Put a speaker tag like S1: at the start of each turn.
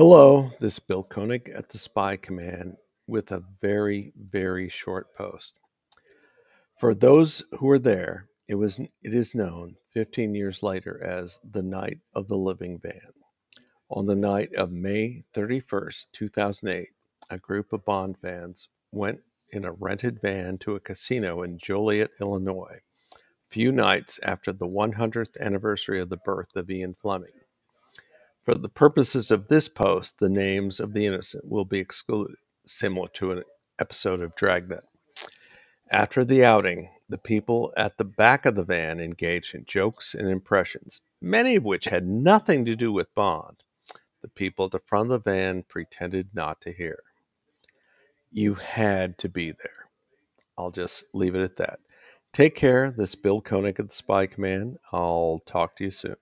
S1: Hello, this is Bill Koenig at the Spy Command with a very, very short post. For those who were there, it was it is known 15 years later as the Night of the Living Van. On the night of May 31st, 2008, a group of Bond fans went in a rented van to a casino in Joliet, Illinois, few nights after the 100th anniversary of the birth of Ian Fleming. For the purposes of this post, the names of the innocent will be excluded, similar to an episode of Dragnet. After the outing, the people at the back of the van engaged in jokes and impressions, many of which had nothing to do with Bond. The people at the front of the van pretended not to hear. You had to be there. I'll just leave it at that. Take care. This is Bill Koenig of the Spy Command. I'll talk to you soon.